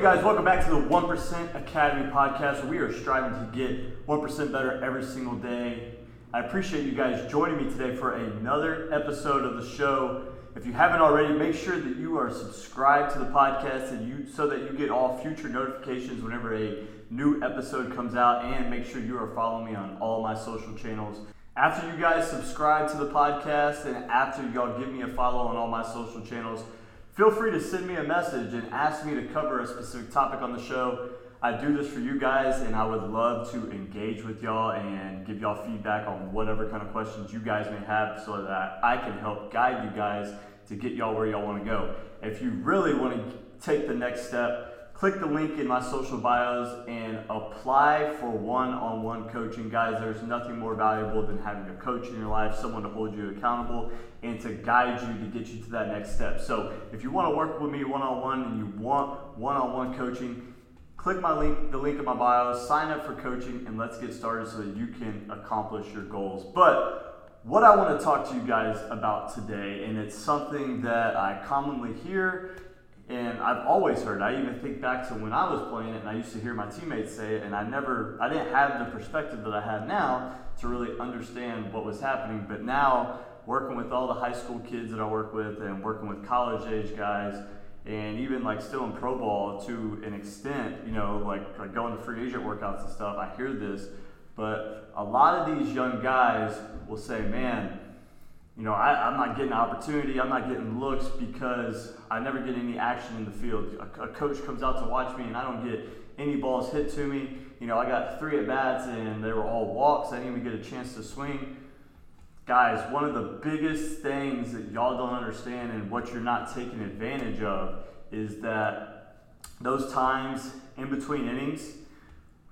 guys? Welcome back to the 1% Academy podcast we are striving to get 1% better every single day. I appreciate you guys joining me today for another episode of the show. If you haven't already, make sure that you are subscribed to the podcast and you so that you get all future notifications whenever a new episode comes out and make sure you are following me on all my social channels. After you guys subscribe to the podcast and after y'all give me a follow on all my social channels, Feel free to send me a message and ask me to cover a specific topic on the show. I do this for you guys, and I would love to engage with y'all and give y'all feedback on whatever kind of questions you guys may have so that I can help guide you guys to get y'all where y'all want to go. If you really want to take the next step, click the link in my social bios and apply for one-on-one coaching. Guys there's nothing more valuable than having a coach in your life someone to hold you accountable and to guide you to get you to that next step. So if you want to work with me one-on-one and you want one-on-one coaching click my link the link in my bio sign up for coaching and let's get started so that you can accomplish your goals. But what i want to talk to you guys about today and it's something that i commonly hear and I've always heard. I even think back to when I was playing it, and I used to hear my teammates say it, and I never, I didn't have the perspective that I have now to really understand what was happening. But now, working with all the high school kids that I work with, and working with college age guys, and even like still in pro ball to an extent, you know, like, like going to free agent workouts and stuff, I hear this. But a lot of these young guys will say, man, you know, I, am not getting opportunity, I'm not getting looks because I never get any action in the field. A, a, coach comes out to watch me and I don't get any balls hit to me. You know, I got three at bats and they were all walks. I didn't even get a chance to swing. Guys, one of the biggest things that y'all don't understand and what you're not taking advantage of is that those times in between innings,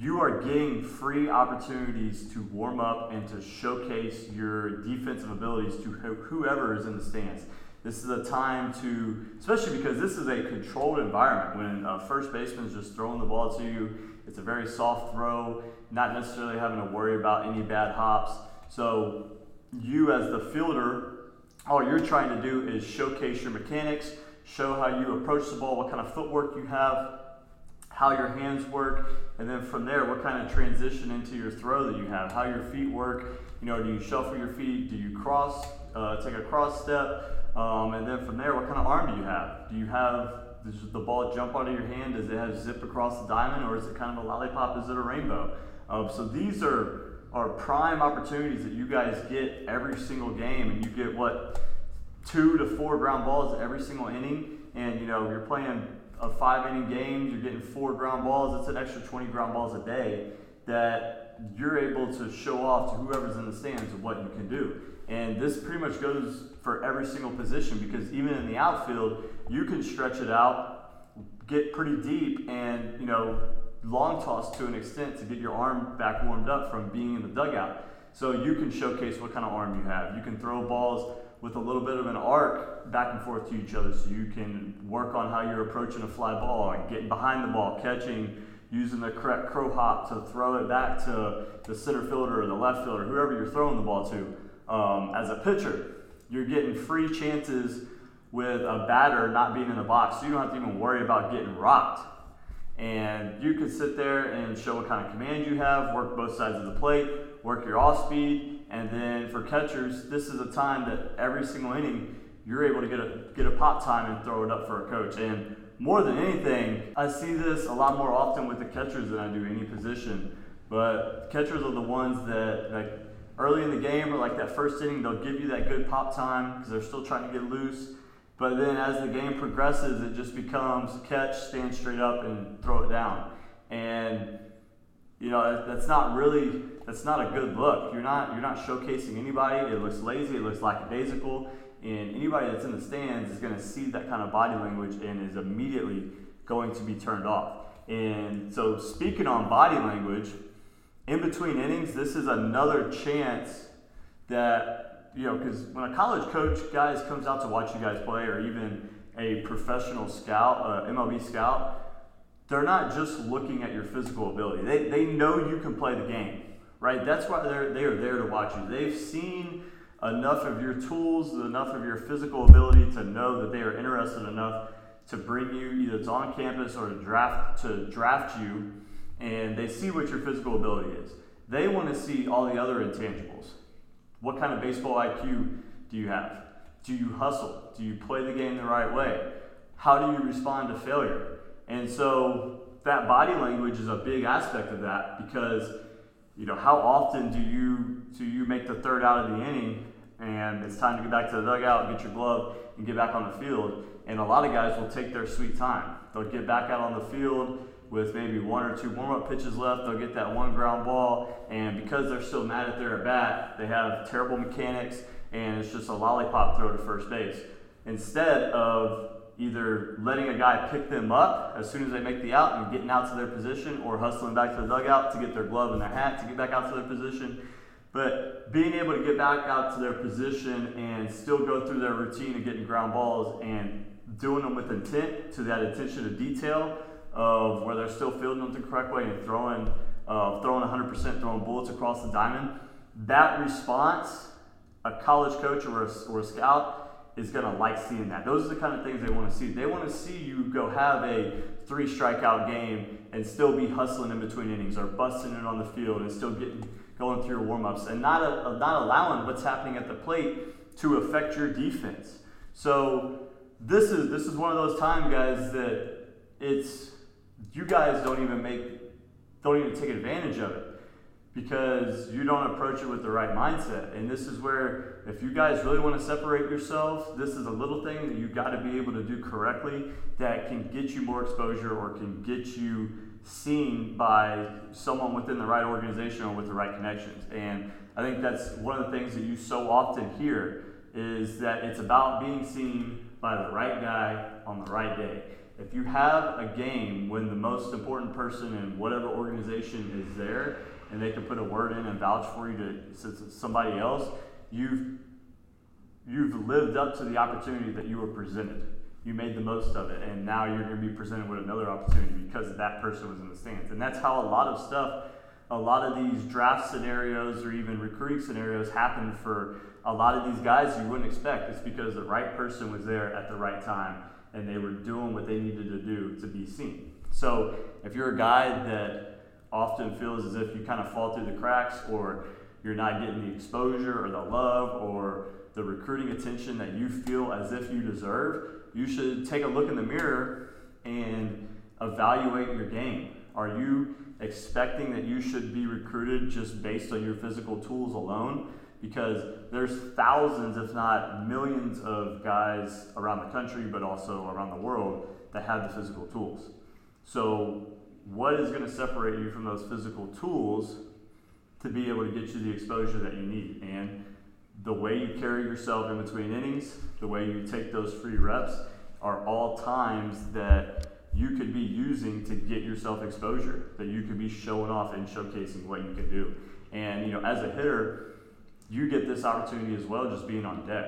you are getting free opportunities to warm up and to showcase your defensive abilities to whoever is in the stands. This is a time to, especially because this is a controlled environment. When a first baseman is just throwing the ball to you, it's a very soft throw, not necessarily having to worry about any bad hops. So, you as the fielder, all you're trying to do is showcase your mechanics, show how you approach the ball, what kind of footwork you have, how your hands work, and then from there, what kind of transition into your throw that you have, how your feet work. You know, do you shuffle your feet? Do you cross, uh, take a cross step? Um, and then from there, what kind of arm do you have? Do you have does the ball jump out of your hand? Does it have zip across the diamond, or is it kind of a lollipop? Is it a rainbow? Um, so these are are prime opportunities that you guys get every single game, and you get what two to four ground balls every single inning, and you know you're playing a five inning game, you're getting four ground balls, it's an extra 20 ground balls a day that you're able to show off to whoever's in the stands of what you can do. And this pretty much goes for every single position because even in the outfield, you can stretch it out, get pretty deep, and you know, long toss to an extent to get your arm back warmed up from being in the dugout. So you can showcase what kind of arm you have. You can throw balls with a little bit of an arc back and forth to each other so you can work on how you're approaching a fly ball and getting behind the ball, catching, using the correct crow hop to throw it back to the center fielder or the left fielder, whoever you're throwing the ball to. Um, as a pitcher, you're getting free chances with a batter not being in the box, so you don't have to even worry about getting rocked. And you can sit there and show what kind of command you have, work both sides of the plate, work your off speed, and then for catchers, this is a time that every single inning you're able to get a get a pop time and throw it up for a coach. And more than anything, I see this a lot more often with the catchers than I do any position. But catchers are the ones that like early in the game or like that first inning, they'll give you that good pop time because they're still trying to get loose. But then as the game progresses, it just becomes catch, stand straight up, and throw it down. And you know that's not really that's not a good look. You're not you're not showcasing anybody. It looks lazy. It looks lackadaisical. And anybody that's in the stands is going to see that kind of body language and is immediately going to be turned off. And so, speaking on body language, in between innings, this is another chance that you know because when a college coach guys comes out to watch you guys play, or even a professional scout, uh, MLB scout, they're not just looking at your physical ability. They, they know you can play the game right? That's why they're they are there to watch you. They've seen enough of your tools, enough of your physical ability to know that they are interested enough to bring you either to on campus or to draft to draft you, and they see what your physical ability is. They want to see all the other intangibles. What kind of baseball IQ do you have? Do you hustle? Do you play the game the right way? How do you respond to failure? And so that body language is a big aspect of that because you know how often do you do you make the third out of the inning and it's time to get back to the dugout, get your glove, and get back on the field. And a lot of guys will take their sweet time. They'll get back out on the field with maybe one or two warm up pitches left. They'll get that one ground ball, and because they're still mad at their at bat, they have terrible mechanics, and it's just a lollipop throw to first base. Instead of either letting a guy pick them up as soon as they make the out and getting out to their position, or hustling back to the dugout to get their glove and their hat to get back out to their position. But being able to get back out to their position and still go through their routine of getting ground balls and doing them with intent to that attention to detail of where they're still fielding them the correct way and throwing, uh, throwing 100%, throwing bullets across the diamond. That response, a college coach or a, or a scout is going to like seeing that. Those are the kind of things they want to see. They want to see you go have a three strikeout game and still be hustling in between innings or busting it on the field and still getting going through your warm-ups and not, a, not allowing what's happening at the plate to affect your defense. So this is this is one of those times, guys, that it's you guys don't even make don't even take advantage of it because you don't approach it with the right mindset. And this is where, if you guys really want to separate yourselves, this is a little thing that you got to be able to do correctly that can get you more exposure or can get you seen by someone within the right organization or with the right connections. And I think that's one of the things that you so often hear is that it's about being seen by the right guy on the right day. If you have a game when the most important person in whatever organization is there and they can put a word in and vouch for you to somebody else, you've you've lived up to the opportunity that you were presented. You made the most of it, and now you're going to be presented with another opportunity because that person was in the stands. And that's how a lot of stuff, a lot of these draft scenarios or even recruiting scenarios happen for a lot of these guys you wouldn't expect. It's because the right person was there at the right time and they were doing what they needed to do to be seen. So if you're a guy that often feels as if you kind of fall through the cracks or you're not getting the exposure or the love or the recruiting attention that you feel as if you deserve, you should take a look in the mirror and evaluate your game. Are you expecting that you should be recruited just based on your physical tools alone? Because there's thousands, if not millions, of guys around the country, but also around the world, that have the physical tools. So, what is going to separate you from those physical tools to be able to get you the exposure that you need? And the way you carry yourself in between innings, the way you take those free reps, are all times that you could be using to get yourself exposure, that you could be showing off and showcasing what you can do. And you know, as a hitter, you get this opportunity as well, just being on deck.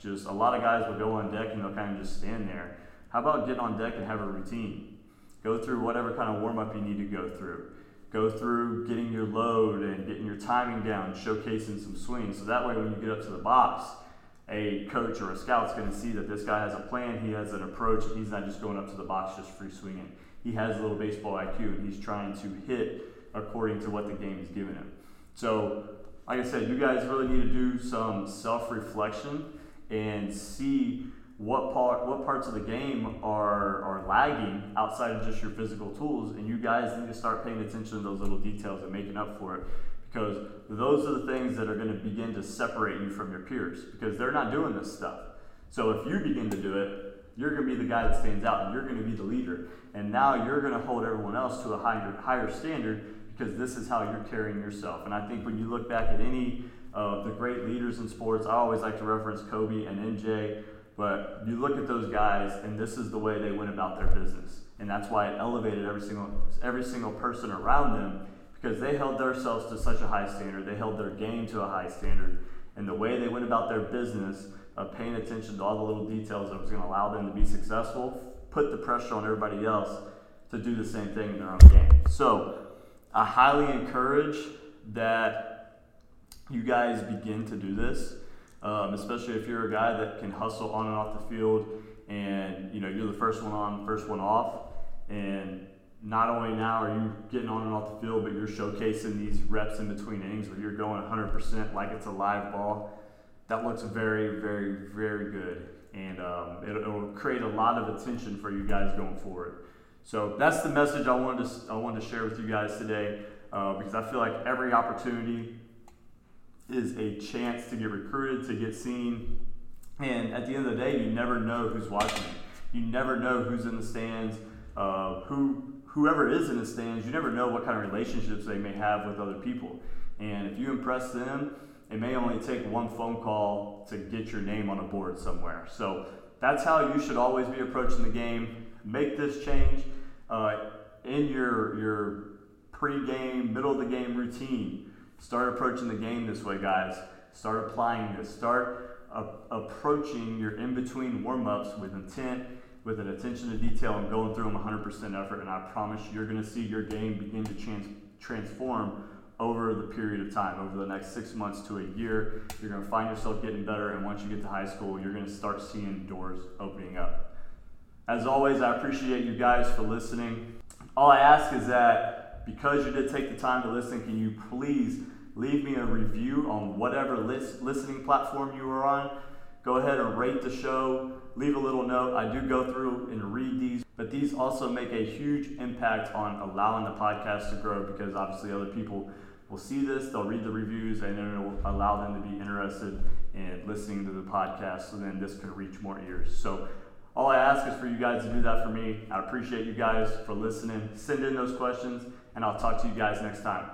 Just a lot of guys will go on deck and they'll kind of just stand there. How about get on deck and have a routine? Go through whatever kind of warm up you need to go through. Go through getting your load and getting your timing down, showcasing some swings. So that way, when you get up to the box, a coach or a scout's going to see that this guy has a plan, he has an approach, and he's not just going up to the box just free swinging. He has a little baseball IQ, and he's trying to hit according to what the game is giving him. So, like I said, you guys really need to do some self reflection and see what part what parts of the game are are lagging outside of just your physical tools and you guys need to start paying attention to those little details and making up for it because those are the things that are going to begin to separate you from your peers because they're not doing this stuff. So if you begin to do it you're going to be the guy that stands out and you're going to be the leader. And now you're going to hold everyone else to a higher higher standard because this is how you're carrying yourself. And i think when you look back at any of the great leaders in sports i always like to reference kobe and mj but you look at those guys, and this is the way they went about their business, and that's why it elevated every single every single person around them because they held themselves to such a high standard. They held their game to a high standard, and the way they went about their business of paying attention to all the little details that was going to allow them to be successful, put the pressure on everybody else to do the same thing in their own game. So, I highly encourage that you guys begin to do this um, especially if you're a guy that can hustle on and off the field and you know you're the first one on, first one off, and not only now are you getting on and off the field, but you're showcasing these reps in between innings where you're going 100% like it's a live ball. That looks very, very, very good, and um, it, will create a lot of attention for you guys going forward. So that's the message I wanted to I wanted to share with you guys today, uh, because I feel like every opportunity is a chance to get recruited, to get seen, and at the end of the day, you never know who's watching. You never know who's in the stands, uh, who whoever is in the stands, you never know what kind of relationships they may have with other people. And if you impress them, it may only take one phone call to get your name on a board somewhere. So that's how you should always be approaching the game. Make this change uh, in your your pre-game, middle of the game routine. Start approaching the game this way, guys. Start applying this. Start uh, approaching your in-between warm-ups with intent with an attention to detail and going through them 100% effort. And I promise you're going to see your game begin to trans- transform over the period of time, over the next six months to a year. You're going to find yourself getting better. And once you get to high school, you're going to start seeing doors opening up. As always, I appreciate you guys for listening. All I ask is that because you did take the time to listen, can you please leave me a review on whatever list, listening platform you are on? Go ahead and rate the show, leave a little note. I do go through and read these, but these also make a huge impact on allowing the podcast to grow because obviously other people will see this, they'll read the reviews, and then it will allow them to be interested in listening to the podcast, so then this could reach more ears. So all I ask is for you guys to do that for me. I appreciate you guys for listening. Send in those questions, and I'll talk to you guys next time.